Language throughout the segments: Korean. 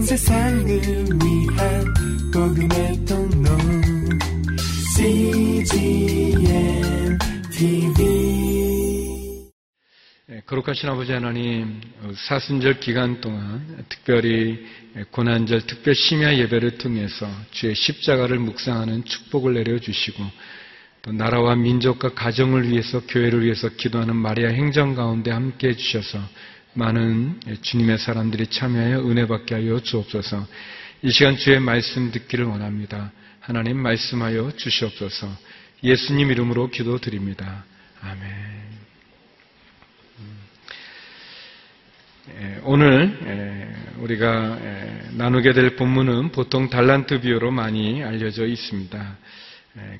온 세상을 위한 복음의 통로. CGM TV 예, 거룩하신 아버지 하나님 사순절 기간 동안 특별히 고난절 특별 심야 예배를 통해서 주의 십자가를 묵상하는 축복을 내려주시고 또 나라와 민족과 가정을 위해서 교회를 위해서 기도하는 마리아 행정 가운데 함께 해주셔서 많은 주님의 사람들이 참여하여 은혜 받게 하여 주옵소서. 이 시간 주의 말씀 듣기를 원합니다. 하나님 말씀하여 주시옵소서. 예수님 이름으로 기도드립니다. 아멘. 음. 예, 오늘 예, 우리가 예, 나누게 될 본문은 보통 달란트 비유로 많이 알려져 있습니다.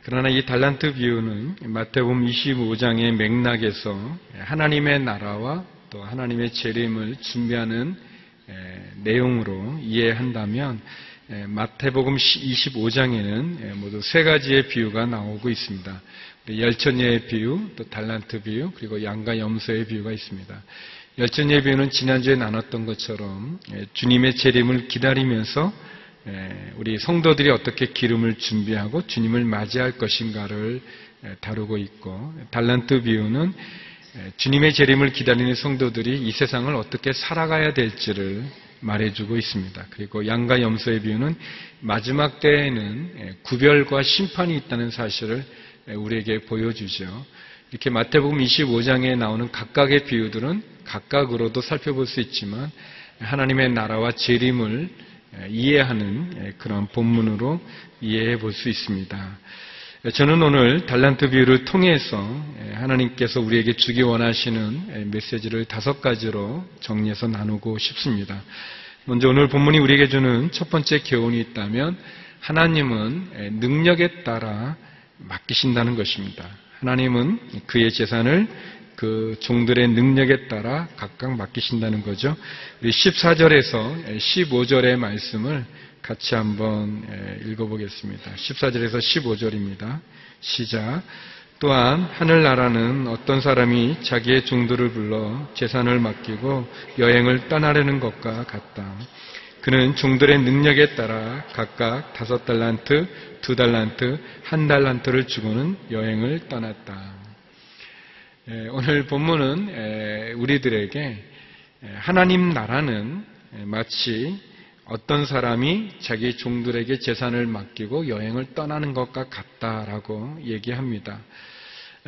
그러나 이 달란트 비유는 마태복음 25장의 맥락에서 하나님의 나라와 또 하나님의 재림을 준비하는 내용으로 이해한다면 마태복음 25장에는 모두 세 가지의 비유가 나오고 있습니다. 열천예의 비유, 또 달란트 비유, 그리고 양과 염소의 비유가 있습니다. 열천예의 비유는 지난주에 나눴던 것처럼 주님의 재림을 기다리면서 우리 성도들이 어떻게 기름을 준비하고 주님을 맞이할 것인가를 다루고 있고 달란트 비유는 주님의 재림을 기다리는 성도들이 이 세상을 어떻게 살아가야 될지를 말해주고 있습니다. 그리고 양과 염소의 비유는 마지막 때에는 구별과 심판이 있다는 사실을 우리에게 보여주죠. 이렇게 마태복음 25장에 나오는 각각의 비유들은 각각으로도 살펴볼 수 있지만 하나님의 나라와 재림을 이해하는 그런 본문으로 이해해 볼 수 있습니다. 저는 오늘 달란트 비유를 통해서 하나님께서 우리에게 주기 원하시는 메시지를 다섯 가지로 정리해서 나누고 싶습니다. 먼저 오늘 본문이 우리에게 주는 첫 번째 교훈이 있다면 하나님은 능력에 따라 맡기신다는 것입니다. 하나님은 그의 재산을 그 종들의 능력에 따라 각각 맡기신다는 거죠. 우리 14절에서 15절의 말씀을 같이 한번 읽어보겠습니다. 14절에서 15절입니다. 시작. 또한 하늘나라는 어떤 사람이 자기의 종들을 불러 재산을 맡기고 여행을 떠나려는 것과 같다. 그는 종들의 능력에 따라 각각 다섯 달란트, 두 달란트, 한 달란트를 주고는 여행을 떠났다. 오늘 본문은 우리들에게 하나님 나라는 마치 어떤 사람이 자기 종들에게 재산을 맡기고 여행을 떠나는 것과 같다라고 얘기합니다.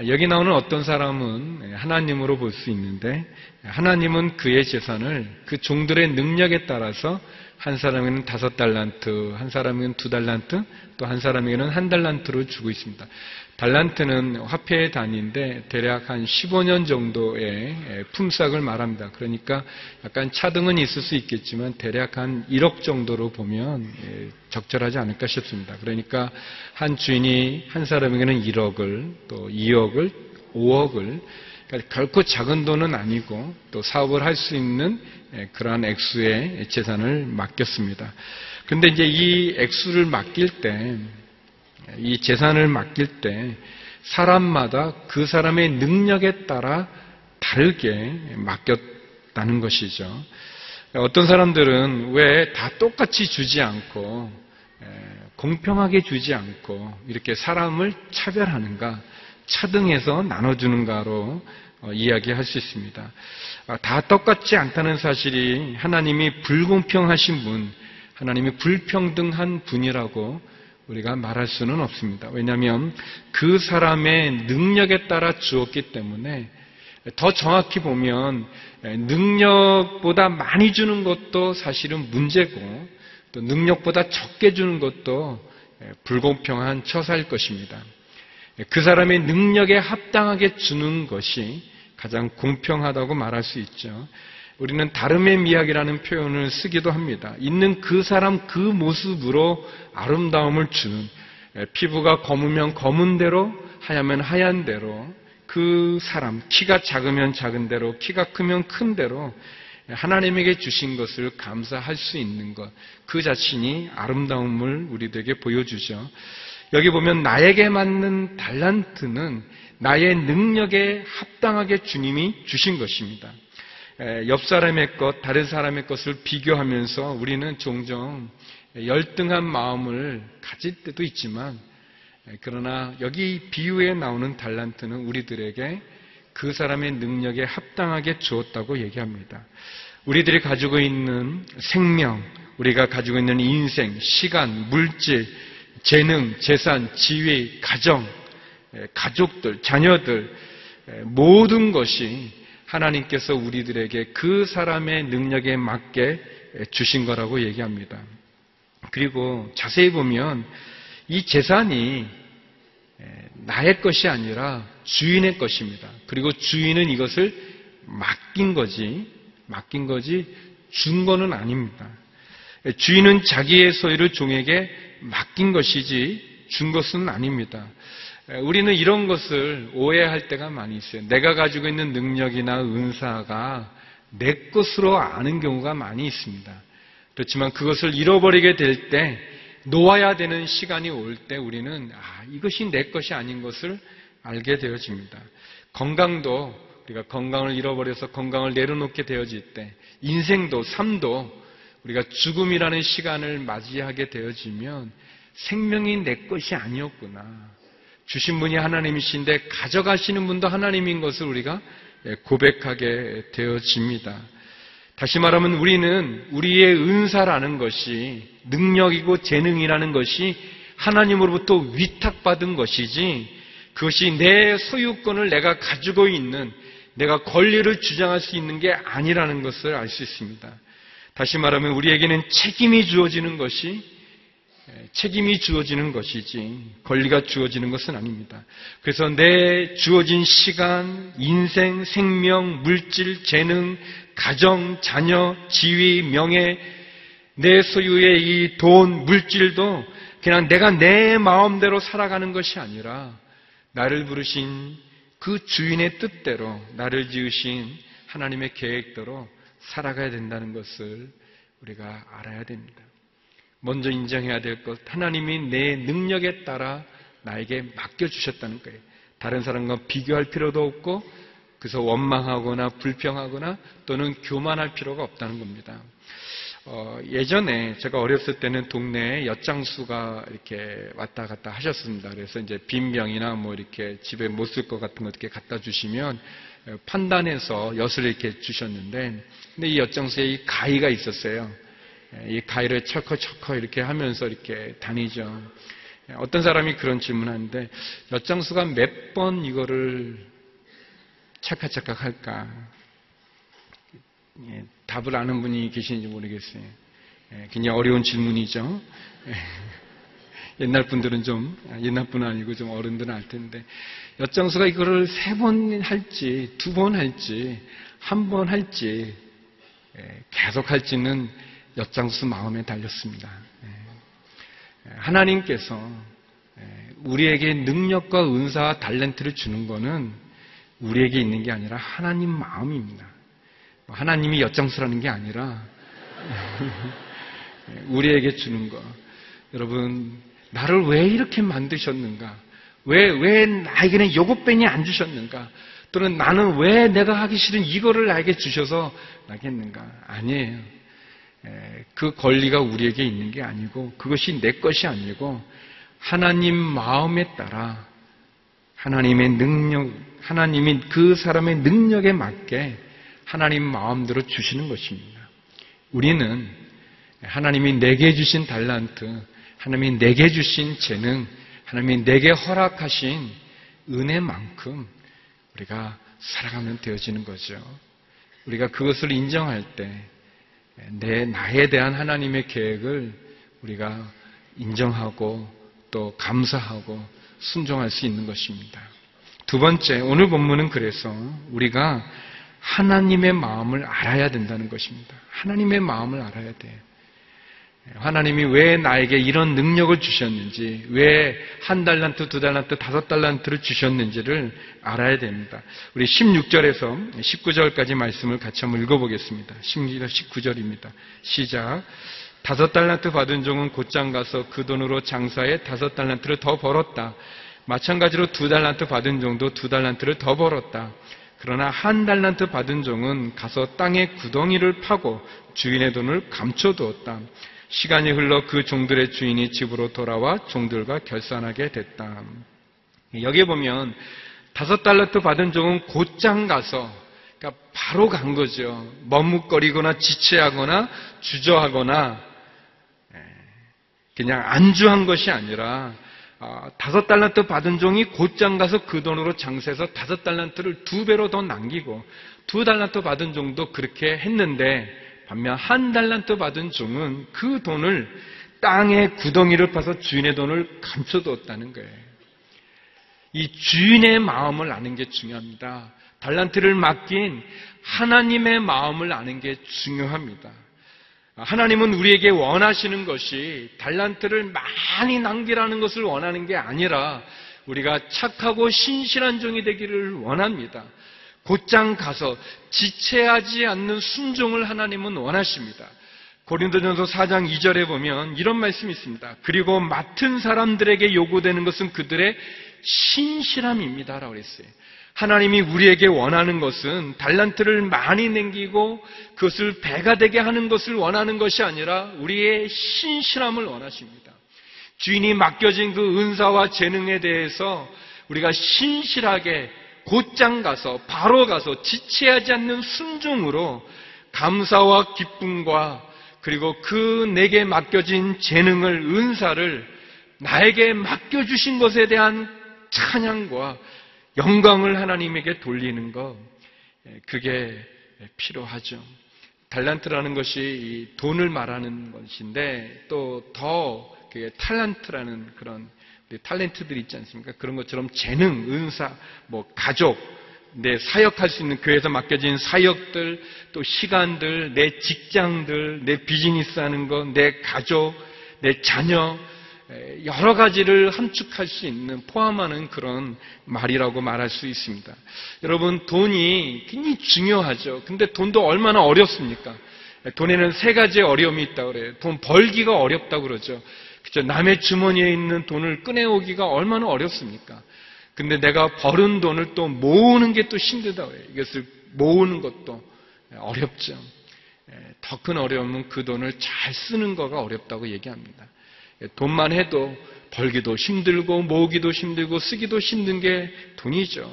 여기 나오는 어떤 사람은 하나님으로 볼 수 있는데 하나님은 그의 재산을 그 종들의 능력에 따라서 한 사람에게는 다섯 달란트, 한 사람에게는 두 달란트, 또 한 사람에게는 한 달란트를 주고 있습니다. 달란트는 화폐의 단위인데 대략 한 15년 정도의 품삯을 말합니다. 그러니까 약간 차등은 있을 수 있겠지만 대략 한 1억 정도로 보면 예, 적절하지 않을까 싶습니다. 그러니까 한 주인이 한 사람에게는 1억을 또 2억을 5억을 그러니까 결코 작은 돈은 아니고 또 사업을 할 수 있는 예, 그러한 액수의 재산을 맡겼습니다. 근데 이제 이 액수를 맡길 때 이 재산을 맡길 때 사람마다 그 사람의 능력에 따라 다르게 맡겼다는 것이죠. 어떤 사람들은 왜 다 똑같이 주지 않고 공평하게 주지 않고 이렇게 사람을 차별하는가, 차등해서 나눠주는가로 어, 이야기할 수 있습니다. 아, 다 똑같지 않다는 사실이 하나님이 불공평하신 분, 하나님이 불평등한 분이라고 우리가 말할 수는 없습니다. 왜냐하면 그 사람의 능력에 따라 주었기 때문에 더 정확히 보면 능력보다 많이 주는 것도 사실은 문제고 또 능력보다 적게 주는 것도 불공평한 처사일 것입니다. 그 사람의 능력에 합당하게 주는 것이 가장 공평하다고 말할 수 있죠. 우리는 다름의 미학이라는 표현을 쓰기도 합니다. 있는 그 사람 그 모습으로 아름다움을 주는 피부가 검으면 검은 대로 하얗면 하얀 대로 그 사람 키가 작으면 작은 대로 키가 크면 큰 대로 하나님에게 주신 것을 감사할 수 있는 것 그 자신이 아름다움을 우리들에게 보여주죠. 여기 보면 나에게 맞는 달란트는 나의 능력에 합당하게 주님이 주신 것입니다. 에, 옆 사람의 것, 다른 사람의 것을 비교하면서 우리는 종종 열등한 마음을 가질 때도 있지만 에, 그러나 여기 비유에 나오는 달란트는 우리들에게 그 사람의 능력에 합당하게 주었다고 얘기합니다. 우리들이 가지고 있는 생명, 우리가 가지고 있는 인생, 시간, 물질, 재능, 재산, 지위, 가정, 가족들, 자녀들, 모든 것이 하나님께서 우리들에게 그 사람의 능력에 맞게 주신 거라고 얘기합니다. 그리고 자세히 보면 이 재산이 나의 것이 아니라 주인의 것입니다. 그리고 주인은 이것을 맡긴 거지, 맡긴 거지, 준 거는 아닙니다. 주인은 자기의 소유를 종에게 맡긴 것이지 준 것은 아닙니다. 우리는 이런 것을 오해할 때가 많이 있어요. 내가 가지고 있는 능력이나 은사가 내 것으로 아는 경우가 많이 있습니다. 그렇지만 그것을 잃어버리게 될 때, 놓아야 되는 시간이 올 때 우리는 아, 이것이 내 것이 아닌 것을 알게 되어집니다. 건강도 우리가 건강을 잃어버려서 건강을 내려놓게 되어질 때, 인생도 삶도 우리가 죽음이라는 시간을 맞이하게 되어지면 생명이 내 것이 아니었구나. 주신 분이 하나님이신데 가져가시는 분도 하나님인 것을 우리가 고백하게 되어집니다. 다시 말하면 우리는 우리의 은사라는 것이 능력이고 재능이라는 것이 하나님으로부터 위탁받은 것이지 그것이 내 소유권을 내가 가지고 있는 내가 권리를 주장할 수 있는 게 아니라는 것을 알 수 있습니다. 다시 말하면 우리에게는 책임이 주어지는 것이 책임이 주어지는 것이지 권리가 주어지는 것은 아닙니다. 그래서 내 주어진 시간, 인생, 생명, 물질, 재능, 가정, 자녀, 지위, 명예, 내 소유의 이 돈, 물질도 그냥 내가 내 마음대로 살아가는 것이 아니라 나를 부르신 그 주인의 뜻대로 나를 지으신 하나님의 계획대로 살아가야 된다는 것을 우리가 알아야 됩니다. 먼저 인정해야 될 것, 하나님이 내 능력에 따라 나에게 맡겨주셨다는 거예요. 다른 사람과 비교할 필요도 없고, 그래서 원망하거나 불평하거나 또는 교만할 필요가 없다는 겁니다. 어, 예전에 제가 어렸을 때는 동네에 엿장수가 이렇게 왔다 갔다 하셨습니다. 그래서 이제 빈 병이나 뭐 이렇게 집에 못 쓸 것 같은 거 이렇게 갖다 주시면 판단해서 엿을 이렇게 주셨는데, 근데 이 엿장수에 이 가위가 있었어요. 이 가위를 척커척커 이렇게 하면서 이렇게 다니죠. 어떤 사람이 그런 질문하는데, 엿장수가 몇 번 이거를 찰칵찰칵 할까? 예, 답을 아는 분이 계시는지 모르겠어요. 예, 굉장히 어려운 질문이죠. 예, 옛날 분들은 좀, 옛날 분은 아니고 좀 어른들은 알 텐데, 엿장수가 이거를 세 번 할지, 두 번 할지, 한 번 할지, 계속 할지는 엿장수 마음에 달렸습니다. 하나님께서 우리에게 능력과 은사와 달렌트를 주는 것은 우리에게 있는 게 아니라 하나님 마음입니다. 하나님이 엿장수라는 게 아니라 우리에게 주는 것. 여러분, 나를 왜 이렇게 만드셨는가? 왜, 왜 나에게는 요것뿐이 안 주셨는가? 또는 나는 왜 내가 하기 싫은 이거를 나에게 주셔서 나겠는가? 아니에요. 그 권리가 우리에게 있는 게 아니고 그것이 내 것이 아니고 하나님 마음에 따라 하나님의 능력, 하나님이 그 사람의 능력에 맞게 하나님 마음대로 주시는 것입니다. 우리는 하나님이 내게 주신 달란트, 하나님이 내게 주신 재능, 하나님이 내게 허락하신 은혜만큼 우리가 살아가면 되어지는 거죠. 우리가 그것을 인정할 때, 내, 나에 대한 하나님의 계획을 우리가 인정하고 또 감사하고 순종할 수 있는 것입니다. 두 번째, 오늘 본문은 그래서 우리가 하나님의 마음을 알아야 된다는 것입니다. 하나님의 마음을 알아야 돼요. 하나님이 왜 나에게 이런 능력을 주셨는지, 왜 한 달란트, 두 달란트, 다섯 달란트를 주셨는지를 알아야 됩니다. 우리 16절에서 19절까지 말씀을 같이 한번 읽어보겠습니다. 19절입니다. 시작. 다섯 달란트 받은 종은 곧장 가서 그 돈으로 장사해 다섯 달란트를 더 벌었다. 마찬가지로 두 달란트 받은 종도 두 달란트를 더 벌었다. 그러나 한 달란트 받은 종은 가서 땅의 구덩이를 파고 주인의 돈을 감춰두었다. 시간이 흘러 그 종들의 주인이 집으로 돌아와 종들과 결산하게 됐다. 여기 보면 다섯 달란트 받은 종은 곧장 가서 그러니까 바로 간 거죠. 머뭇거리거나 지체하거나 주저하거나 예, 그냥 안주한 것이 아니라 아, 다섯 달란트 받은 종이 곧장 가서 그 돈으로 장세해서 다섯 달란트를 두 배로 더 남기고 두 달란트 받은 종도 그렇게 했는데 반면 한 달란트 받은 종은 그 돈을 땅에 구덩이를 파서 주인의 돈을 감춰두었다는 거예요. 이 주인의 마음을 아는 게 중요합니다. 달란트를 맡긴 하나님의 마음을 아는 게 중요합니다. 하나님은 우리에게 원하시는 것이 달란트를 많이 낭비라는 것을 원하는 게 아니라 우리가 착하고 신실한 종이 되기를 원합니다. 곧장 가서 지체하지 않는 순종을 하나님은 원하십니다. 고린도전서 4장 2절에 보면 이런 말씀이 있습니다. 그리고 맡은 사람들에게 요구되는 것은 그들의 신실함입니다라고 그랬어요. 하나님이 우리에게 원하는 것은 달란트를 많이 남기고 그것을 배가 되게 하는 것을 원하는 것이 아니라 우리의 신실함을 원하십니다. 주인이 맡겨진 그 은사와 재능에 대해서 우리가 신실하게 곧장 가서 바로 가서 지체하지 않는 순종으로 감사와 기쁨과 그리고 그 내게 맡겨진 재능을 은사를 나에게 맡겨주신 것에 대한 찬양과 영광을 하나님에게 돌리는 것 그게 필요하죠. 달란트라는 것이 돈을 말하는 것인데 또더 탈란트라는 그런 탤런트들이 있지 않습니까? 그런 것처럼 재능, 은사, 뭐 가족, 내 사역할 수 있는 교회에서 맡겨진 사역들, 또 시간들, 내 직장들, 내 비즈니스 하는 것, 내 가족, 내 자녀, 여러 가지를 함축할 수 있는, 포함하는 그런 말이라고 말할 수 있습니다. 여러분, 돈이 굉장히 중요하죠. 근데 돈도 얼마나 어렵습니까? 돈에는 세 가지의 어려움이 있다고 그래요. 돈 벌기가 어렵다고 그러죠. 그죠? 남의 주머니에 있는 돈을 꺼내오기가 얼마나 어렵습니까? 근데 내가 벌은 돈을 또 모으는 게 또 힘들다고 해요. 이것을 모으는 것도 어렵죠. 더 큰 어려움은 그 돈을 잘 쓰는 거가 어렵다고 얘기합니다. 돈만 해도 벌기도 힘들고 모으기도 힘들고 쓰기도 힘든 게 돈이죠.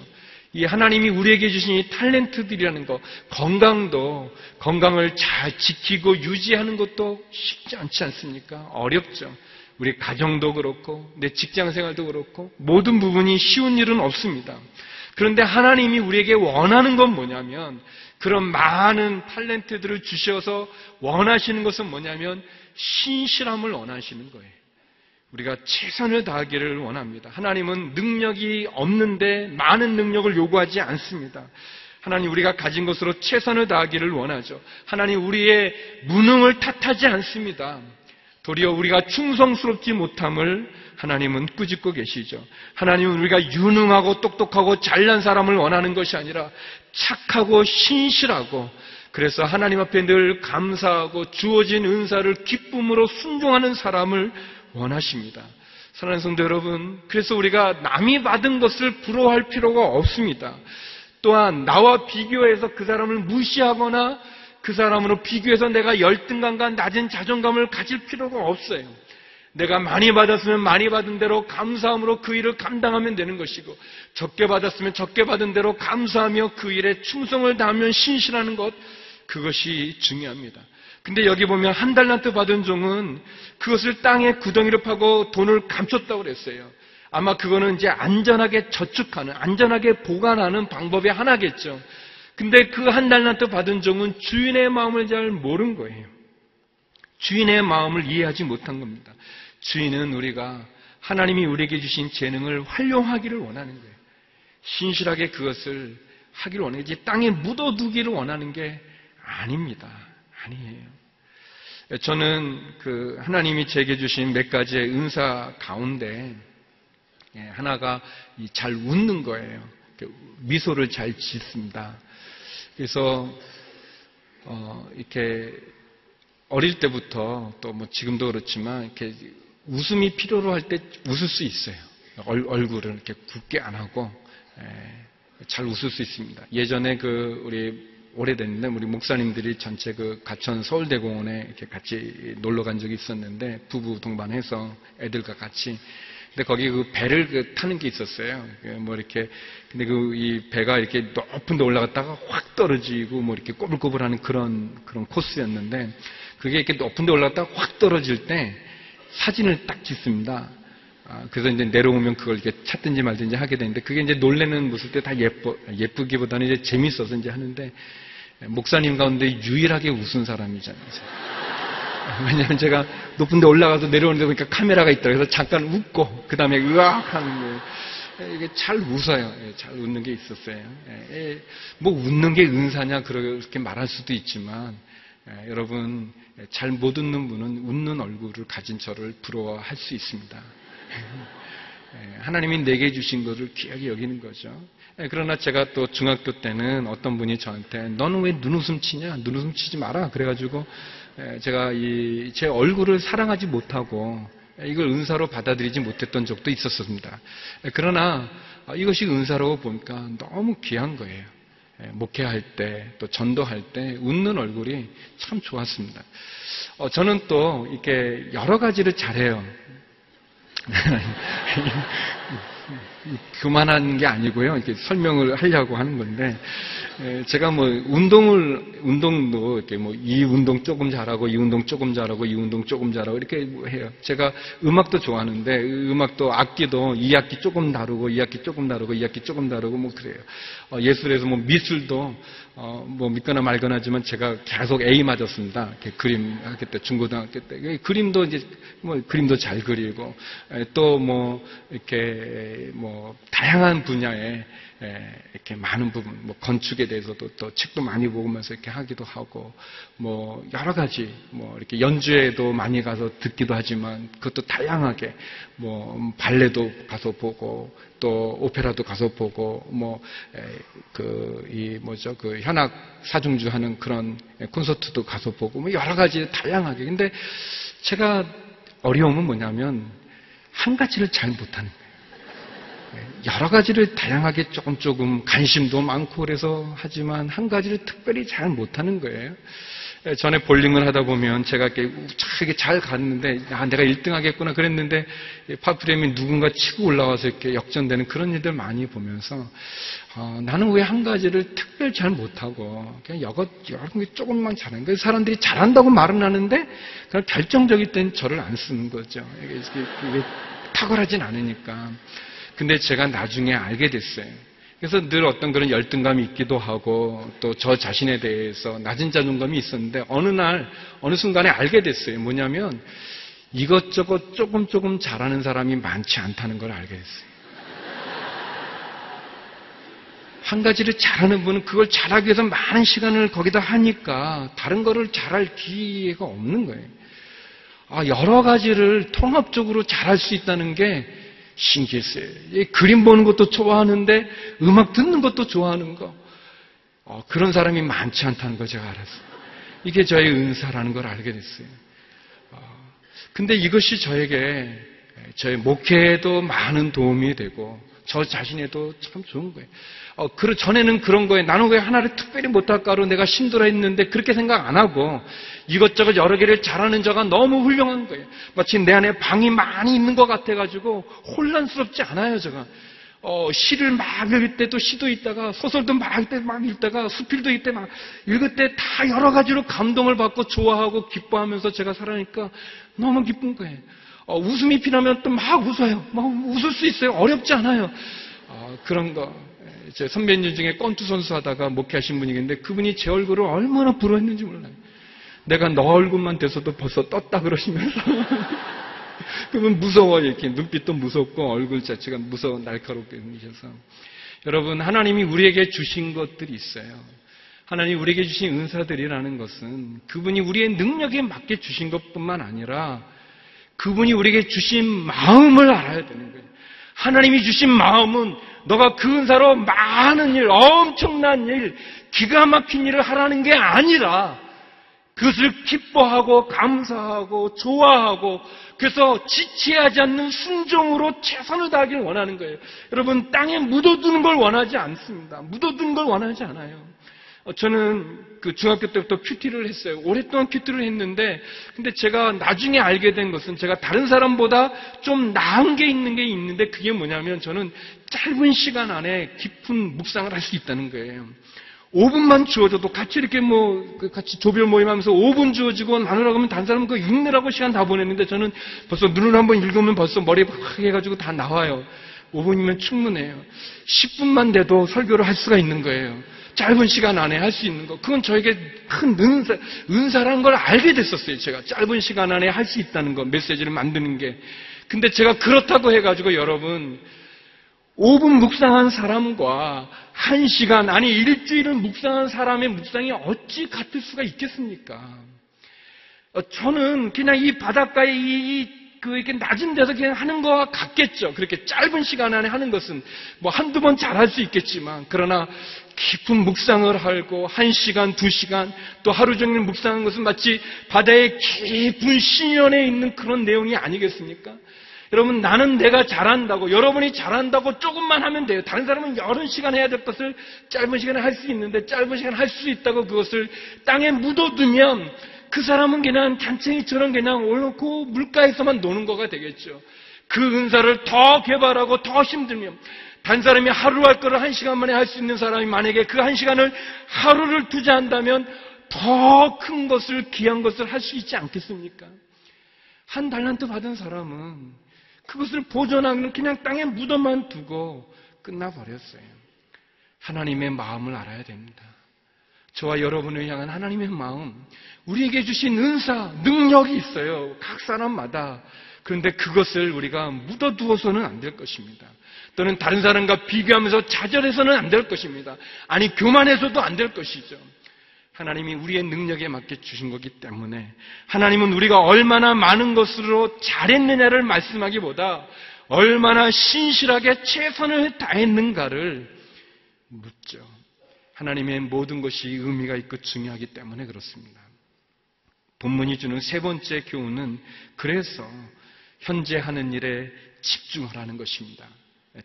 이 하나님이 우리에게 주신 이 탤런트들이라는 거, 건강도 건강을 잘 지키고 유지하는 것도 쉽지 않지 않습니까? 어렵죠. 우리 가정도 그렇고 내 직장 생활도 그렇고 모든 부분이 쉬운 일은 없습니다. 그런데 하나님이 우리에게 원하는 건 뭐냐면 그런 많은 탤런트들을 주셔서 원하시는 것은 뭐냐면 신실함을 원하시는 거예요. 우리가 최선을 다하기를 원합니다. 하나님은 능력이 없는데 많은 능력을 요구하지 않습니다. 하나님 우리가 가진 것으로 최선을 다하기를 원하죠. 하나님 우리의 무능을 탓하지 않습니다. 도리어 우리가 충성스럽지 못함을 하나님은 꾸짖고 계시죠. 하나님은 우리가 유능하고 똑똑하고 잘난 사람을 원하는 것이 아니라 착하고 신실하고 그래서 하나님 앞에 늘 감사하고 주어진 은사를 기쁨으로 순종하는 사람을 원하십니다. 사랑하는 성도 여러분, 그래서 우리가 남이 받은 것을 부러워할 필요가 없습니다. 또한 나와 비교해서 그 사람을 무시하거나 그 사람으로 비교해서 내가 열등감과 낮은 자존감을 가질 필요가 없어요. 내가 많이 받았으면 많이 받은 대로 감사함으로 그 일을 감당하면 되는 것이고 적게 받았으면 적게 받은 대로 감사하며 그 일에 충성을 다하면 신실하는 것 그것이 중요합니다. 근데 여기 보면 한 달란트 받은 종은 그것을 땅에 구덩이를 파고 돈을 감췄다고 그랬어요. 아마 그거는 이제 안전하게 저축하는, 안전하게 보관하는 방법의 하나겠죠. 근데 그 한 달란트 받은 종은 주인의 마음을 잘 모른 거예요. 주인의 마음을 이해하지 못한 겁니다. 주인은 우리가 하나님이 우리에게 주신 재능을 활용하기를 원하는 거예요. 신실하게 그것을 하기를 원하지 땅에 묻어두기를 원하는 게 아닙니다. 아니에요. 저는 그 하나님이 제게 주신 몇 가지의 은사 가운데 예, 하나가 잘 웃는 거예요. 미소를 잘 짓습니다. 그래서 어, 이렇게 어릴 때부터 또 뭐 지금도 그렇지만 이렇게 웃음이 필요로 할 때 웃을 수 있어요. 얼, 굴을 이렇게 굳게 안 하고 에, 잘 웃을 수 있습니다. 예전에 그 우리 오래됐는데 우리 목사님들이 전체 그 가천 서울대공원에 이렇게 같이 놀러 간 적이 있었는데 부부 동반해서 애들과 같이 근데 거기 그 배를 그 타는 게 있었어요. 그뭐 이렇게 근데 그 이 배가 이렇게 높은 데 올라갔다가 확 떨어지고 뭐 이렇게 꼬불꼬불하는 그런 그런 코스였는데 그게 이렇게 높은 데 올라갔다가 확 떨어질 때 사진을 딱 찍습니다. 아, 그래서 이제 내려오면 그걸 이렇게 찾든지 말든지 하게 되는데 그게 이제 놀래는 모습 때 다 예뻐 예쁘기보다는 이제 재밌어서 이제 하는데 목사님 가운데 유일하게 웃은 사람이잖아요. 왜냐하면 제가 높은 데 올라가서 내려오는데 보니까 카메라가 있다. 그래서 잠깐 웃고, 그 다음에 으악 하는 거예요. 이게 잘 웃어요. 예, 잘 웃는 게 있었어요. 예, 예, 뭐 웃는 게 은사냐 그렇게 말할 수도 있지만 여러분 잘 못 웃는 분은 웃는 얼굴을 가진 저를 부러워할 수 있습니다. 하나님이 내게 주신 것을 귀하게 여기는 거죠. 그러나 제가 또 중학교 때는 어떤 분이 저한테 너는 왜 눈웃음 치냐? 눈웃음 치지 마라. 그래가지고 제가 제 얼굴을 사랑하지 못하고 이걸 은사로 받아들이지 못했던 적도 있었습니다. 그러나 이것이 은사라고 보니까 너무 귀한 거예요. 목회할 때, 또 전도할 때 웃는 얼굴이 참 좋았습니다. 어, 저는 또 이렇게 여러 가지를 잘해요. 그만한 게 아니고요. 이렇게 설명을 하려고 하는 건데, 제가 뭐 운동을 운동도 이렇게 뭐 이 운동 조금 잘하고 이 운동 조금 잘하고 이 운동 조금 잘하고 이렇게 해요. 제가 음악도 좋아하는데 음악도 악기도 이 악기 조금 다루고 이 악기 조금 다루고 이 악기 조금 다루고 뭐 그래요. 어, 예술에서 뭐 미술도 어, 뭐 믿거나 말거나 하지만 제가 계속 A 맞았습니다. 그림 학교 때 중고등학교 때 그림도 이제 뭐 그림도 잘 그리고 또 뭐 이렇게 뭐 다양한 분야에 이렇게 많은 부분, 뭐 건축에 대해서도 또 책도 많이 보면서 이렇게 하기도 하고, 뭐 여러 가지, 뭐 이렇게 연주회도 많이 가서 듣기도 하지만 그것도 다양하게, 뭐 발레도 가서 보고, 또 오페라도 가서 보고, 뭐 그 이 뭐죠 그 현악 사중주 하는 그런 콘서트도 가서 보고, 뭐 여러 가지 다양하게. 근데 제가 어려움은 뭐냐면 한 가지를 잘 못하는. 여러 가지를 다양하게 조금 조금 관심도 많고 그래서 하지만 한 가지를 특별히 잘 못하는 거예요. 전에 볼링을 하다 보면 제가 이렇게 잘 갔는데 아 내가 1등 하겠구나 그랬는데 파프렘이 누군가 치고 올라와서 이렇게 역전되는 그런 일들 많이 보면서 어, 나는 왜 한 가지를 특별히 잘 못하고 그냥 여러, 여러 개 조금만 잘하는 거예요. 사람들이 잘한다고 말은 하는데 그냥 결정적일 땐 저를 안 쓰는 거죠. 이게, 이게 탁월하진 않으니까. 근데 제가 나중에 알게 됐어요. 그래서 늘 어떤 그런 열등감이 있기도 하고 또 저 자신에 대해서 낮은 자존감이 있었는데 어느 날 어느 순간에 알게 됐어요. 뭐냐면 이것저것 조금 조금 잘하는 사람이 많지 않다는 걸 알게 됐어요. 한 가지를 잘하는 분은 그걸 잘하기 위해서 많은 시간을 거기다 하니까 다른 거를 잘할 기회가 없는 거예요. 아, 여러 가지를 통합적으로 잘할 수 있다는 게 신기했어요. 그림 보는 것도 좋아하는데 음악 듣는 것도 좋아하는 거. 어, 그런 사람이 많지 않다는 걸 제가 알았어요. 이게 저의 은사라는 걸 알게 됐어요. 어, 근데 이것이 저에게 저의 목회에도 많은 도움이 되고 저 자신에도 참 좋은 거예요. 어, 그 전에는 그런 거에 나는 왜 하나를 특별히 못할까로 내가 힘들어 했는데 그렇게 생각 안 하고 이것저것 여러 개를 잘하는 자가 너무 훌륭한 거예요. 마치 내 안에 방이 많이 있는 것 같아가지고 혼란스럽지 않아요, 제가. 어, 시를 막 읽을 때도 시도 있다가 소설도 막 읽을 때막 읽다가 수필도 읽을 때막 읽을 때 다 여러 가지로 감동을 받고 좋아하고 기뻐하면서 제가 살아니까 너무 기쁜 거예요. 어, 웃음이 피나면 또 막 웃어요. 막 웃을 수 있어요. 어렵지 않아요. 어, 그런 거. 제 선배님 중에 권투 선수 하다가 목회하신 분이 있는데 그분이 제 얼굴을 얼마나 부러워했는지 몰라요. 내가 너 얼굴만 돼서도 벌써 떴다 그러시면서 그분 무서워 이렇게 눈빛도 무섭고 얼굴 자체가 무서워 날카롭게 생기셔서 여러분 하나님이 우리에게 주신 것들이 있어요. 하나님 우리에게 주신 은사들이라는 것은 그분이 우리의 능력에 맞게 주신 것뿐만 아니라 그분이 우리에게 주신 마음을 알아야 되는 거예요. 하나님이 주신 마음은 너가 그 은사로 많은 일, 엄청난 일, 기가 막힌 일을 하라는 게 아니라 그것을 기뻐하고 감사하고 좋아하고 그래서 지체하지 않는 순종으로 최선을 다하길 원하는 거예요. 여러분 땅에 묻어두는 걸 원하지 않습니다. 묻어두는 걸 원하지 않아요. 어, 저는 그 중학교 때부터 큐티를 했어요. 오랫동안 큐티를 했는데, 근데 제가 나중에 알게 된 것은 제가 다른 사람보다 좀 나은 게 있는 게 있는데 그게 뭐냐면 저는 짧은 시간 안에 깊은 묵상을 할 수 있다는 거예요. 5분만 주어져도 같이 이렇게 뭐, 그 같이 조별 모임하면서 5분 주어지고 나누라고 하면 다른 사람은 그 읽느라고 시간 다 보냈는데 저는 벌써 눈을 한번 읽으면 벌써 머리에 확 해가지고 다 나와요. 5분이면 충분해요. 10분만 돼도 설교를 할 수가 있는 거예요. 짧은 시간 안에 할 수 있는 거. 그건 저에게 큰 은사, 은사라는 걸 알게 됐었어요. 제가 짧은 시간 안에 할 수 있다는 거, 메시지를 만드는 게. 근데 제가 그렇다고 해가지고 여러분, 5분 묵상한 사람과 1시간, 아니 일주일을 묵상한 사람의 묵상이 어찌 같을 수가 있겠습니까? 어, 저는 그냥 이 바닷가에 이, 그 이렇게 낮은 데서 그냥 하는 거와 같겠죠. 그렇게 짧은 시간 안에 하는 것은 뭐 한두 번 잘할 수 있겠지만 그러나 깊은 묵상을 하고 한 시간, 두 시간 또 하루 종일 묵상하는 것은 마치 바다의 깊은 신연에 있는 그런 내용이 아니겠습니까? 여러분 나는 내가 잘한다고 여러분이 잘한다고 조금만 하면 돼요. 다른 사람은 여러 시간 해야 될 것을 짧은 시간에 할 수 있는데 짧은 시간에 할 수 있다고 그것을 땅에 묻어두면 그 사람은 그냥 잔챙이처럼 그냥 올놓고 물가에서만 노는 거가 되겠죠. 그 은사를 더 개발하고 더 힘들면 단 사람이 하루 할 거를 한 시간 만에 할 수 있는 사람이 만약에 그 한 시간을 하루를 투자한다면 더 큰 것을 귀한 것을 할 수 있지 않겠습니까? 한 달란트 받은 사람은 그것을 보존하는 그냥 땅에 묻어만 두고 끝나버렸어요. 하나님의 마음을 알아야 됩니다. 저와 여러분을 향한 하나님의 마음, 우리에게 주신 은사, 능력이 있어요. 각 사람마다. 그런데 그것을 우리가 묻어두어서는 안 될 것입니다. 또는 다른 사람과 비교하면서 좌절해서는 안 될 것입니다. 아니, 교만해서도 안 될 것이죠. 하나님이 우리의 능력에 맞게 주신 거기 때문에 하나님은 우리가 얼마나 많은 것으로 잘했느냐를 말씀하기보다 얼마나 신실하게 최선을 다했는가를 묻죠. 하나님의 모든 것이 의미가 있고 중요하기 때문에 그렇습니다. 본문이 주는 세 번째 교훈은 그래서 현재 하는 일에 집중하라는 것입니다.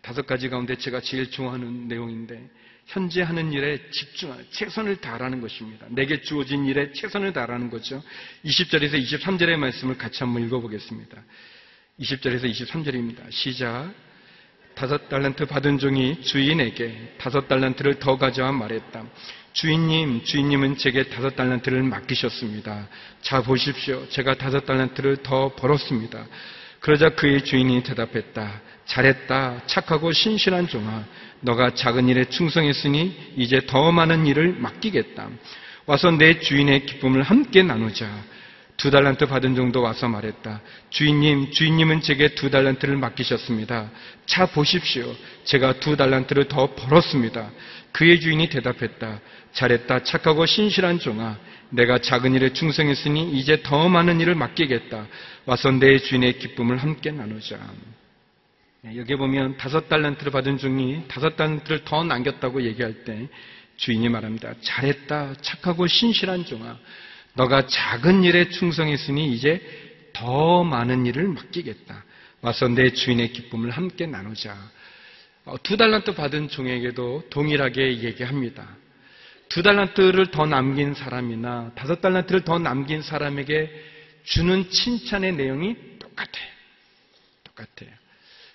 다섯 가지 가운데 제가 제일 좋아하는 내용인데 현재 하는 일에 집중할, 최선을 다하라는 것입니다. 내게 주어진 일에 최선을 다하라는 거죠. 20절에서 23절의 말씀을 같이 한번 읽어보겠습니다. 20절에서 23절입니다. 시작. 다섯 달란트 받은 종이 주인에게 다섯 달란트를 더 가져와 말했다. 주인님, 주인님은 제게 다섯 달란트를 맡기셨습니다. 자 보십시오. 제가 다섯 달란트를 더 벌었습니다. 그러자 그의 주인이 대답했다. 잘했다. 착하고 신실한 종아. 너가 작은 일에 충성했으니 이제 더 많은 일을 맡기겠다. 와서 내 주인의 기쁨을 함께 나누자. 두 달란트 받은 정도 와서 말했다. 주인님, 주인님은 제게 두 달란트를 맡기셨습니다. 차 보십시오. 제가 두 달란트를 더 벌었습니다. 그의 주인이 대답했다. 잘했다. 착하고 신실한 종아. 내가 작은 일에 충성했으니 이제 더 많은 일을 맡기겠다. 와서 내 주인의 기쁨을 함께 나누자. 네, 여기 보면 다섯 달란트를 받은 종이 다섯 달란트를 더 남겼다고 얘기할 때 주인이 말합니다. 잘했다. 착하고 신실한 종아. 너가 작은 일에 충성했으니 이제 더 많은 일을 맡기겠다. 와서 내 주인의 기쁨을 함께 나누자. 어, 두 달란트 받은 종에게도 동일하게 얘기합니다. 두 달란트를 더 남긴 사람이나 다섯 달란트를 더 남긴 사람에게 주는 칭찬의 내용이 똑같아요. 똑같아요.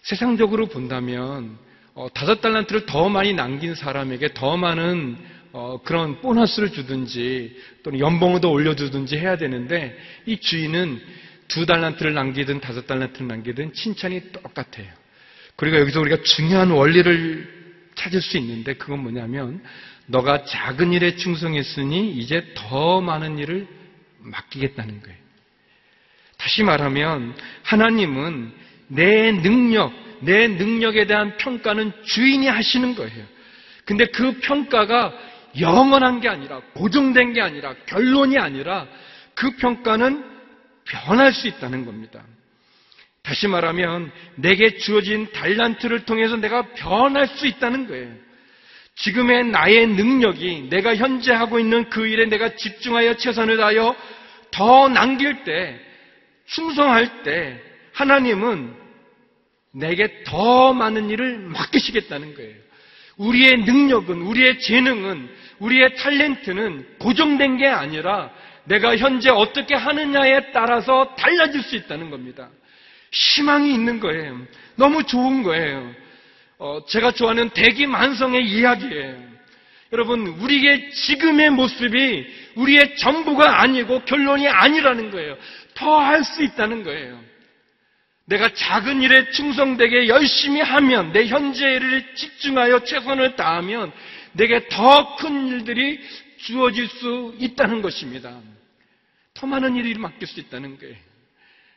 세상적으로 본다면 어, 다섯 달란트를 더 많이 남긴 사람에게 더 많은 어, 그런 보너스를 주든지 또는 연봉을 더 올려주든지 해야 되는데 이 주인은 두 달란트를 남기든 다섯 달란트를 남기든 칭찬이 똑같아요. 그리고 여기서 우리가 중요한 원리를 찾을 수 있는데 그건 뭐냐면 너가 작은 일에 충성했으니 이제 더 많은 일을 맡기겠다는 거예요. 다시 말하면 하나님은 내 능력, 내 능력에 대한 평가는 주인이 하시는 거예요. 근데 그 평가가 영원한 게 아니라 고정된 게 아니라 결론이 아니라 그 평가는 변할 수 있다는 겁니다. 다시 말하면 내게 주어진 달란트를 통해서 내가 변할 수 있다는 거예요. 지금의 나의 능력이 내가 현재 하고 있는 그 일에 내가 집중하여 최선을 다하여 더 남길 때, 충성할 때, 하나님은 내게 더 많은 일을 맡기시겠다는 거예요. 우리의 능력은, 우리의 재능은, 우리의 탤런트는 고정된 게 아니라 내가 현재 어떻게 하느냐에 따라서 달라질 수 있다는 겁니다. 희망이 있는 거예요. 너무 좋은 거예요. 어, 제가 좋아하는 대기 만성의 이야기예요. 여러분, 우리의 지금의 모습이 우리의 전부가 아니고 결론이 아니라는 거예요. 더 할 수 있다는 거예요. 내가 작은 일에 충성되게 열심히 하면, 내 현재 일을 집중하여 최선을 다하면, 내게 더 큰 일들이 주어질 수 있다는 것입니다. 더 많은 일을 맡길 수 있다는 거예요.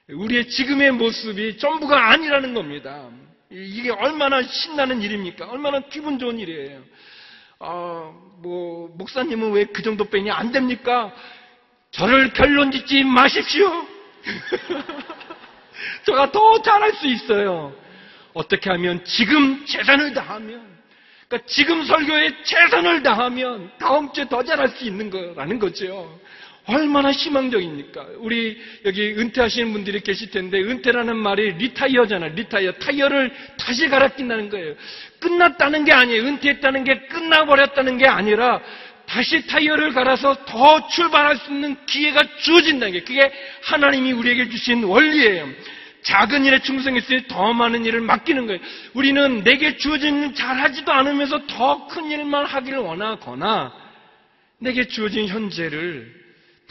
우리의 지금의 모습이 전부가 아니라는 겁니다. 이게 얼마나 신나는 일입니까? 얼마나 기분 좋은 일이에요. 아, 뭐, 목사님은 왜 그 정도 빼니 안 됩니까? 저를 결론 짓지 마십시오. 제가 더 잘할 수 있어요. 어떻게 하면 지금 최선을 다하면, 그러니까 지금 설교에 최선을 다하면 다음 주에 더 잘할 수 있는 거라는 거죠. 얼마나 희망적입니까? 우리 여기 은퇴하시는 분들이 계실 텐데 은퇴라는 말이 retire잖아요. retire. 타이어를 다시 갈아 낀다는 거예요. 끝났다는 게 아니에요. 은퇴했다는 게 끝나버렸다는 게 아니라 다시 타이어를 갈아서 더 출발할 수 있는 기회가 주어진다는 게 그게 하나님이 우리에게 주신 원리예요. 작은 일에 충성했으니 더 많은 일을 맡기는 거예요. 우리는 내게 주어진 일 잘하지도 않으면서 더 큰 일만 하기를 원하거나 내게 주어진 현재를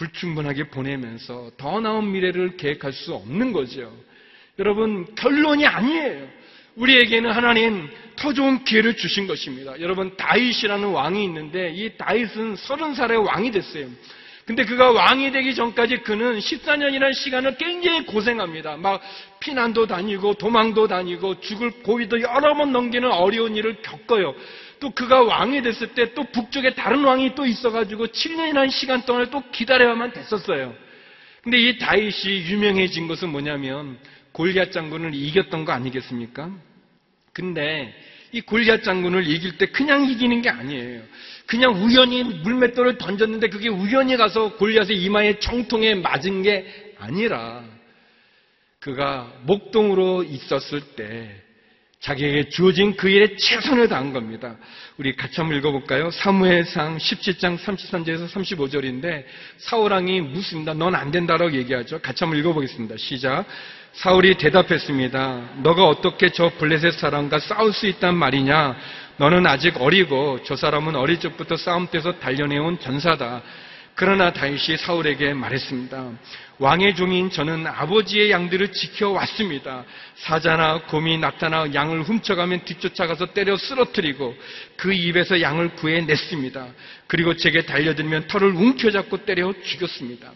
불충분하게 보내면서 더 나은 미래를 계획할 수 없는 거죠. 여러분, 결론이 아니에요. 우리에게는 하나님 더 좋은 기회를 주신 것입니다. 여러분, 다윗이라는 왕이 있는데 이 다윗은 서른 살에 왕이 됐어요. 근데 그가 왕이 되기 전까지 그는 14년이라는 시간을 굉장히 고생합니다. 막 피난도 다니고 도망도 다니고 죽을 고비도 여러 번 넘기는 어려운 일을 겪어요. 또 그가 왕이 됐을 때 또 북쪽에 다른 왕이 또 있어가지고 7년이라는 시간 동안을 또 기다려야만 됐었어요. 근데 이 다윗이 유명해진 것은 뭐냐면 골리앗 장군을 이겼던 거 아니겠습니까? 근데 이 골리앗 장군을 이길 때 그냥 이기는 게 아니에요. 그냥 우연히 물맷돌을 던졌는데 그게 우연히 가서 골리앗의 이마에 정통에 맞은 게 아니라 그가 목동으로 있었을 때 자기에게 주어진 그 일에 최선을 다한 겁니다. 우리 같이 한번 읽어볼까요? 사무엘상 17장 33절에서 35절인데 사울왕이 묻습니다. 넌 안 된다라고 얘기하죠. 같이 한번 읽어보겠습니다. 시작. 사울이 대답했습니다. 너가 어떻게 저 블레셋 사람과 싸울 수 있단 말이냐? 너는 아직 어리고 저 사람은 어릴 적부터 싸움때에서 단련해온 전사다. 그러나 다윗이 사울에게 말했습니다. 왕의 종인 저는 아버지의 양들을 지켜왔습니다. 사자나 곰이 나타나 양을 훔쳐가면 뒤쫓아가서 때려 쓰러뜨리고 그 입에서 양을 구해냈습니다. 그리고 제게 달려들면 털을 움켜잡고 때려 죽였습니다.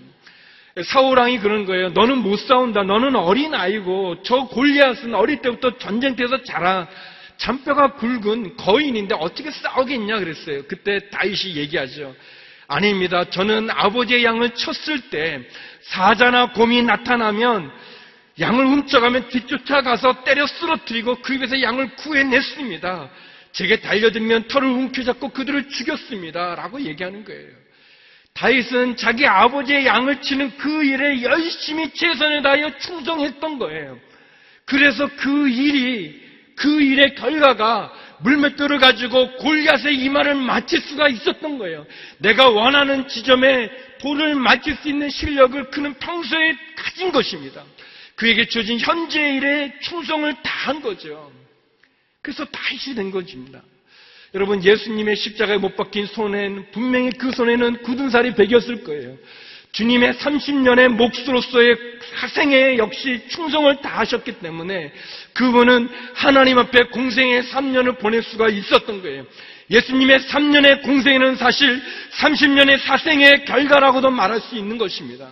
사울왕이 그런 거예요. 너는 못 싸운다. 너는 어린 아이고 저 골리앗은 어릴 때부터 전쟁터에서 자라 잔뼈가 굵은 거인인데 어떻게 싸우겠냐 그랬어요. 그때 다윗이 얘기하죠. 아닙니다. 저는 아버지의 양을 쳤을 때 사자나 곰이 나타나면 양을 훔쳐가면 뒤쫓아가서 때려 쓰러뜨리고 그 입에서 양을 구해냈습니다. 제게 달려들면 털을 움켜잡고 그들을 죽였습니다. 라고 얘기하는 거예요. 다윗은 자기 아버지의 양을 치는 그 일에 열심히 최선을 다하여 충성했던 거예요. 그래서 그 일이 그 일의 결과가 물맷돌을 가지고 골리앗의 이마를 맞힐 수가 있었던 거예요. 내가 원하는 지점에 돌을 맞힐 수 있는 실력을 그는 평소에 가진 것입니다. 그에게 주어진 현재 일에 충성을 다한 거죠. 그래서 다윗이 된 것입니다. 여러분 예수님의 십자가에 못 박힌 손에는 분명히 그 손에는 굳은 살이 베겼을 거예요. 주님의 30년의 몫으로서의 사생에 역시 충성을 다하셨기 때문에 그분은 하나님 앞에 공생의 3년을 보낼 수가 있었던 거예요. 예수님의 3년의 공생에는 사실 30년의 사생의 결과라고도 말할 수 있는 것입니다.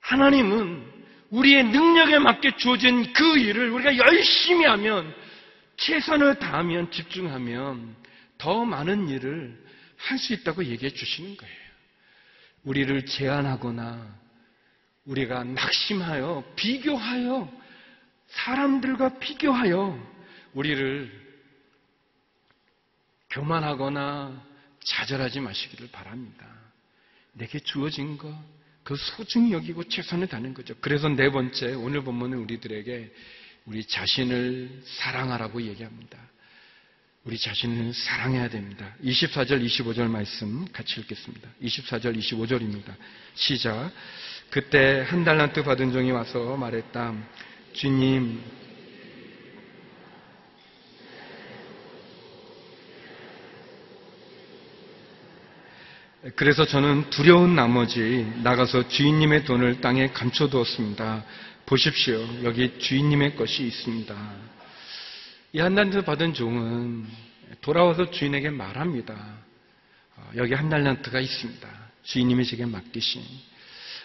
하나님은 우리의 능력에 맞게 주어진 그 일을 우리가 열심히 하면 최선을 다하면 집중하면 더 많은 일을 할 수 있다고 얘기해 주시는 거예요. 우리를 제한하거나 우리가 낙심하여 비교하여 사람들과 비교하여 우리를 교만하거나 좌절하지 마시기를 바랍니다. 내게 주어진 것, 그 소중히 여기고 최선을 다하는 거죠. 그래서 네 번째, 오늘 본문은 우리들에게 우리 자신을 사랑하라고 얘기합니다. 우리 자신을 사랑해야 됩니다. 24절, 25절 말씀 같이 읽겠습니다. 24절, 25절입니다. 시작. 그때 한 달란트 받은 종이 와서 말했다. 주님, 그래서 저는 두려운 나머지 나가서 주인님의 돈을 땅에 감춰두었습니다. 보십시오. 여기 주인님의 것이 있습니다. 이 한달란트 받은 종은 돌아와서 주인에게 말합니다. 어, 여기 한 달란트가 있습니다. 주인님이 제게 맡기신.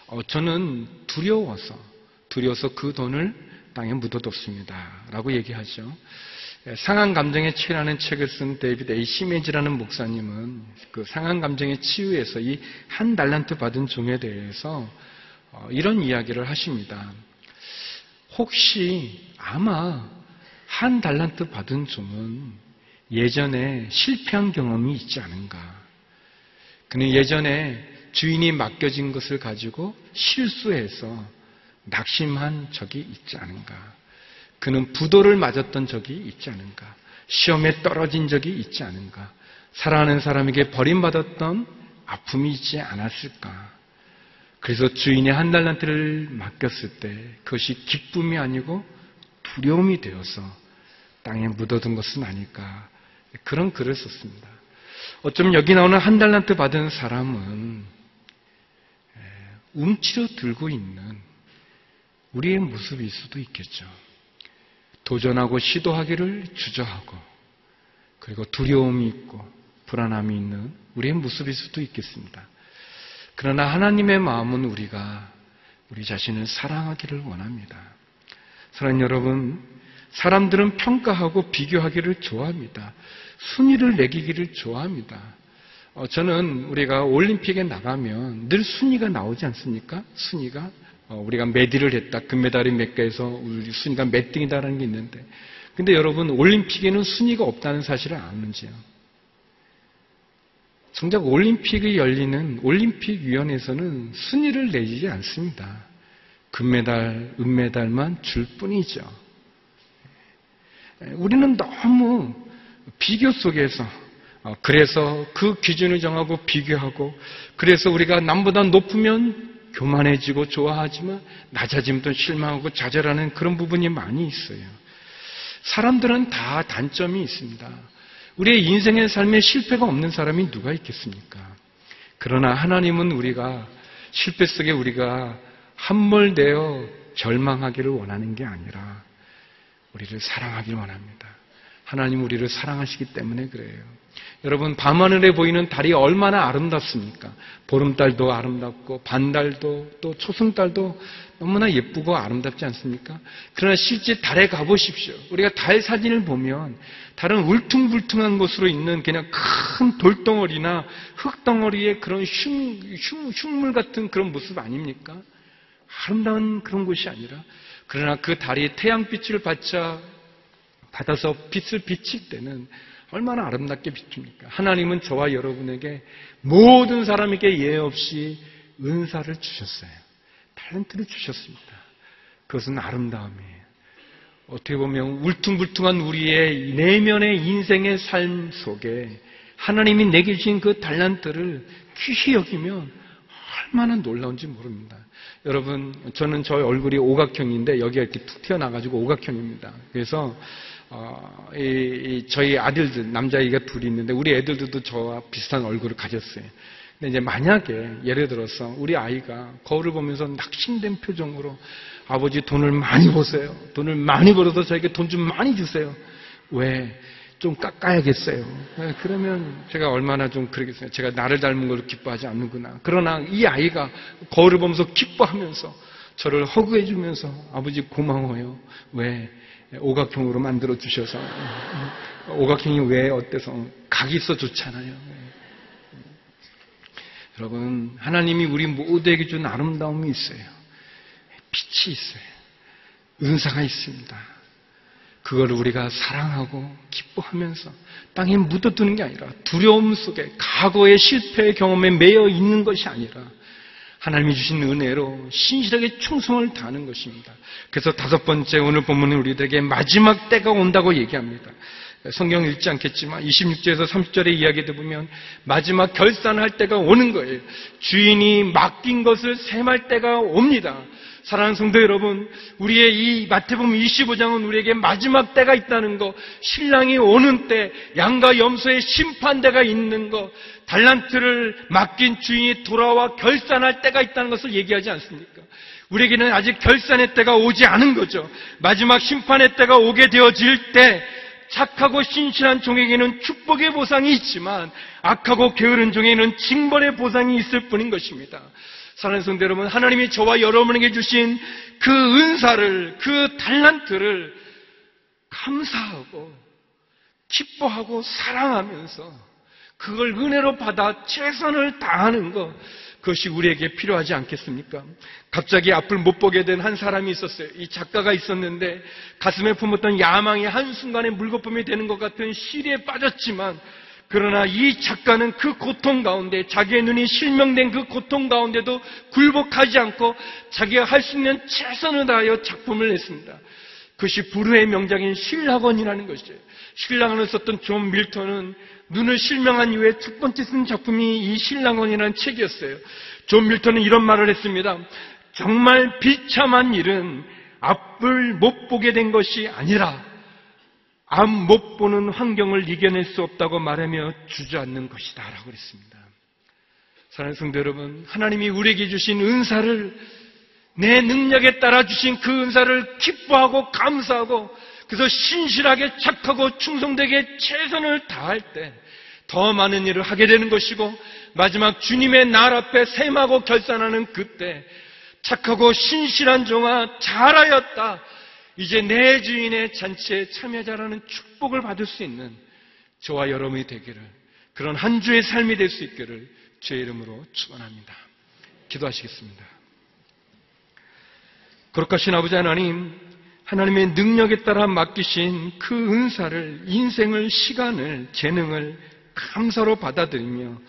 어, 저는 두려워서, 두려워서 그 돈을 땅에 묻어뒀습니다. 라고 얘기하죠. 예, 상한 감정에 치유하는 책을 쓴 데이비드 A. 시메지라는 목사님은 그 상한 감정의 치유에서 이 한 달란트 받은 종에 대해서 어, 이런 이야기를 하십니다. 혹시 아마 한 달란트 받은 종은 예전에 실패한 경험이 있지 않은가. 그는 예전에 주인이 맡겨진 것을 가지고 실수해서 낙심한 적이 있지 않은가. 그는 부도를 맞았던 적이 있지 않은가. 시험에 떨어진 적이 있지 않은가. 사랑하는 사람에게 버림받았던 아픔이 있지 않았을까. 그래서 주인이 한 달란트를 맡겼을 때 그것이 기쁨이 아니고 두려움이 되어서 땅에 묻어둔 것은 아닐까. 그런 글을 썼습니다. 어쩌면 여기 나오는 한 달란트 받은 사람은 움츠려 들고 있는 우리의 모습일 수도 있겠죠. 도전하고 시도하기를 주저하고 그리고 두려움이 있고 불안함이 있는 우리의 모습일 수도 있겠습니다. 그러나 하나님의 마음은 우리가 우리 자신을 사랑하기를 원합니다. 사랑하는 여러분, 사람들은 평가하고 비교하기를 좋아합니다. 순위를 매기기를 좋아합니다. 어, 저는 우리가 올림픽에 나가면 늘 순위가 나오지 않습니까? 순위가 어, 우리가 메디를 했다. 금메달이 몇 개에서 우리 순위가 몇 등이다라는 게 있는데 근데 여러분 올림픽에는 순위가 없다는 사실을 아는지요? 정작 올림픽이 열리는 올림픽위원회에서는 순위를 내지 않습니다. 금메달, 은메달만 줄 뿐이죠. 우리는 너무 비교 속에서 어, 그래서 그 기준을 정하고 비교하고 그래서 우리가 남보다 높으면 교만해지고 좋아하지만 낮아지면 또 실망하고 좌절하는 그런 부분이 많이 있어요. 사람들은 다 단점이 있습니다. 우리의 인생의 삶에 실패가 없는 사람이 누가 있겠습니까? 그러나 하나님은 우리가 실패 속에 우리가 함몰되어 절망하기를 원하는 게 아니라 우리를 사랑하길 원합니다. 하나님 우리를 사랑하시기 때문에 그래요. 여러분, 밤하늘에 보이는 달이 얼마나 아름답습니까? 보름달도 아름답고, 반달도, 또 초승달도 너무나 예쁘고 아름답지 않습니까? 그러나 실제 달에 가보십시오. 우리가 달 사진을 보면, 달은 울퉁불퉁한 곳으로 있는 그냥 큰 돌덩어리나 흙덩어리의 그런 흉, 흉, 흉물 같은 그런 모습 아닙니까? 아름다운 그런 곳이 아니라, 그러나 그 달이 태양빛을 받자 받아서 빛을 비칠 때는 얼마나 아름답게 비춥니까? 하나님은 저와 여러분에게 모든 사람에게 예 없이 은사를 주셨어요. 탤런트를 주셨습니다. 그것은 아름다움이에요. 어떻게 보면 울퉁불퉁한 우리의 내면의 인생의 삶 속에 하나님이 내게 주신 그 달란트를 귀히 여기면 얼마나 놀라운지 모릅니다. 여러분, 저는 저의 얼굴이 오각형인데 여기가 이렇게 툭 튀어나가지고 오각형입니다. 그래서 어, 이, 이 저희 아들들 남자아이가 둘이 있는데 우리 애들도 저와 비슷한 얼굴을 가졌어요. 근데 이제 만약에 예를 들어서 우리 아이가 거울을 보면서 낙심된 표정으로 아버지 돈을 많이 버세요. 돈을 많이 벌어서 저에게 돈 좀 많이 주세요. 왜? 좀 깎아야겠어요. 네, 그러면 제가 얼마나 좀 그러겠어요. 제가 나를 닮은 걸 기뻐하지 않는구나. 그러나 이 아이가 거울을 보면서 기뻐하면서 저를 허구해 주면서 아버지 고마워요. 왜? 오각형으로 만들어 주셔서 오각형이 왜 어때서 각이 있어 좋잖아요. 여러분 하나님이 우리 모두에게 준 아름다움이 있어요. 빛이 있어요. 은사가 있습니다. 그걸 우리가 사랑하고 기뻐하면서 땅에 묻어두는 게 아니라 두려움 속에 과거의 실패의 경험에 매여 있는 것이 아니라 하나님이 주신 은혜로 신실하게 충성을 다하는 것입니다. 그래서 다섯 번째 오늘 본문은 우리들에게 마지막 때가 온다고 얘기합니다. 성경 읽지 않겠지만 26절에서 30절의 이야기들 보면 마지막 결산할 때가 오는 거예요. 주인이 맡긴 것을 셈할 때가 옵니다. 사랑하는 성도 여러분, 우리의 이 마태복음 25장은 우리에게 마지막 때가 있다는 것, 신랑이 오는 때, 양과 염소의 심판대가 있는 것, 달란트를 맡긴 주인이 돌아와 결산할 때가 있다는 것을 얘기하지 않습니까? 우리에게는 아직 결산의 때가 오지 않은 거죠. 마지막 심판의 때가 오게 되어질 때, 착하고 신실한 종에게는 축복의 보상이 있지만 악하고 게으른 종에게는 징벌의 보상이 있을 뿐인 것입니다. 사랑하는 성도 여러분, 하나님이 저와 여러분에게 주신 그 은사를, 그 달란트를 감사하고 기뻐하고 사랑하면서 그걸 은혜로 받아 최선을 다하는 것, 그것이 우리에게 필요하지 않겠습니까? 갑자기 앞을 못 보게 된 한 사람이 있었어요. 이 작가가 있었는데 가슴에 품었던 야망이 한순간에 물거품이 되는 것 같은 시리에 빠졌지만 그러나 이 작가는 그 고통 가운데 자기의 눈이 실명된 그 고통 가운데도 굴복하지 않고 자기가 할 수 있는 최선을 다하여 작품을 냈습니다. 그것이 불후의 명작인 실낙원이라는 것이죠. 실낙원을 썼던 존 밀턴은 눈을 실명한 이후에 첫 번째 쓴 작품이 이 실낙원이라는 책이었어요. 존 밀턴은 이런 말을 했습니다. 정말 비참한 일은 앞을 못 보게 된 것이 아니라 앞못 보는 환경을 이겨낼 수 없다고 말하며 주저앉는 것이다. 라고 그랬습니다. 사랑하는 성도 여러분, 하나님이 우리에게 주신 은사를 내 능력에 따라 주신 그 은사를 기뻐하고 감사하고 그래서 신실하게 착하고 충성되게 최선을 다할 때 더 많은 일을 하게 되는 것이고 마지막 주님의 날 앞에 셈하고 결산하는 그때 착하고 신실한 종아 잘하였다. 이제 내 주인의 잔치에 참여자라는 축복을 받을 수 있는 저와 여러분이 되기를 그런 한 주의 삶이 될 수 있기를 주의 이름으로 축원합니다. 기도하시겠습니다. 거룩하신 아버지 하나님, 하나님의 능력에 따라 맡기신 그 은사를 인생을 시간을 재능을 감사로 받아들이며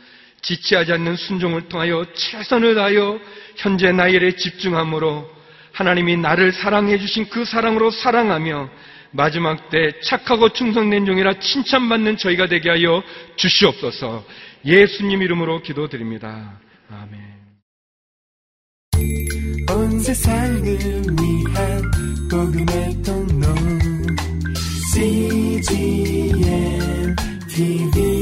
지체하지 않는 순종을 통하여 최선을 다하여 현재 나일에 집중함으로 하나님이 나를 사랑해 주신 그 사랑으로 사랑하며 마지막 때 착하고 충성된 종이라 칭찬받는 저희가 되게 하여 주시옵소서. 예수님 이름으로 기도드립니다. 아멘. 온 세상을 위한 복음의 통로 CGM TV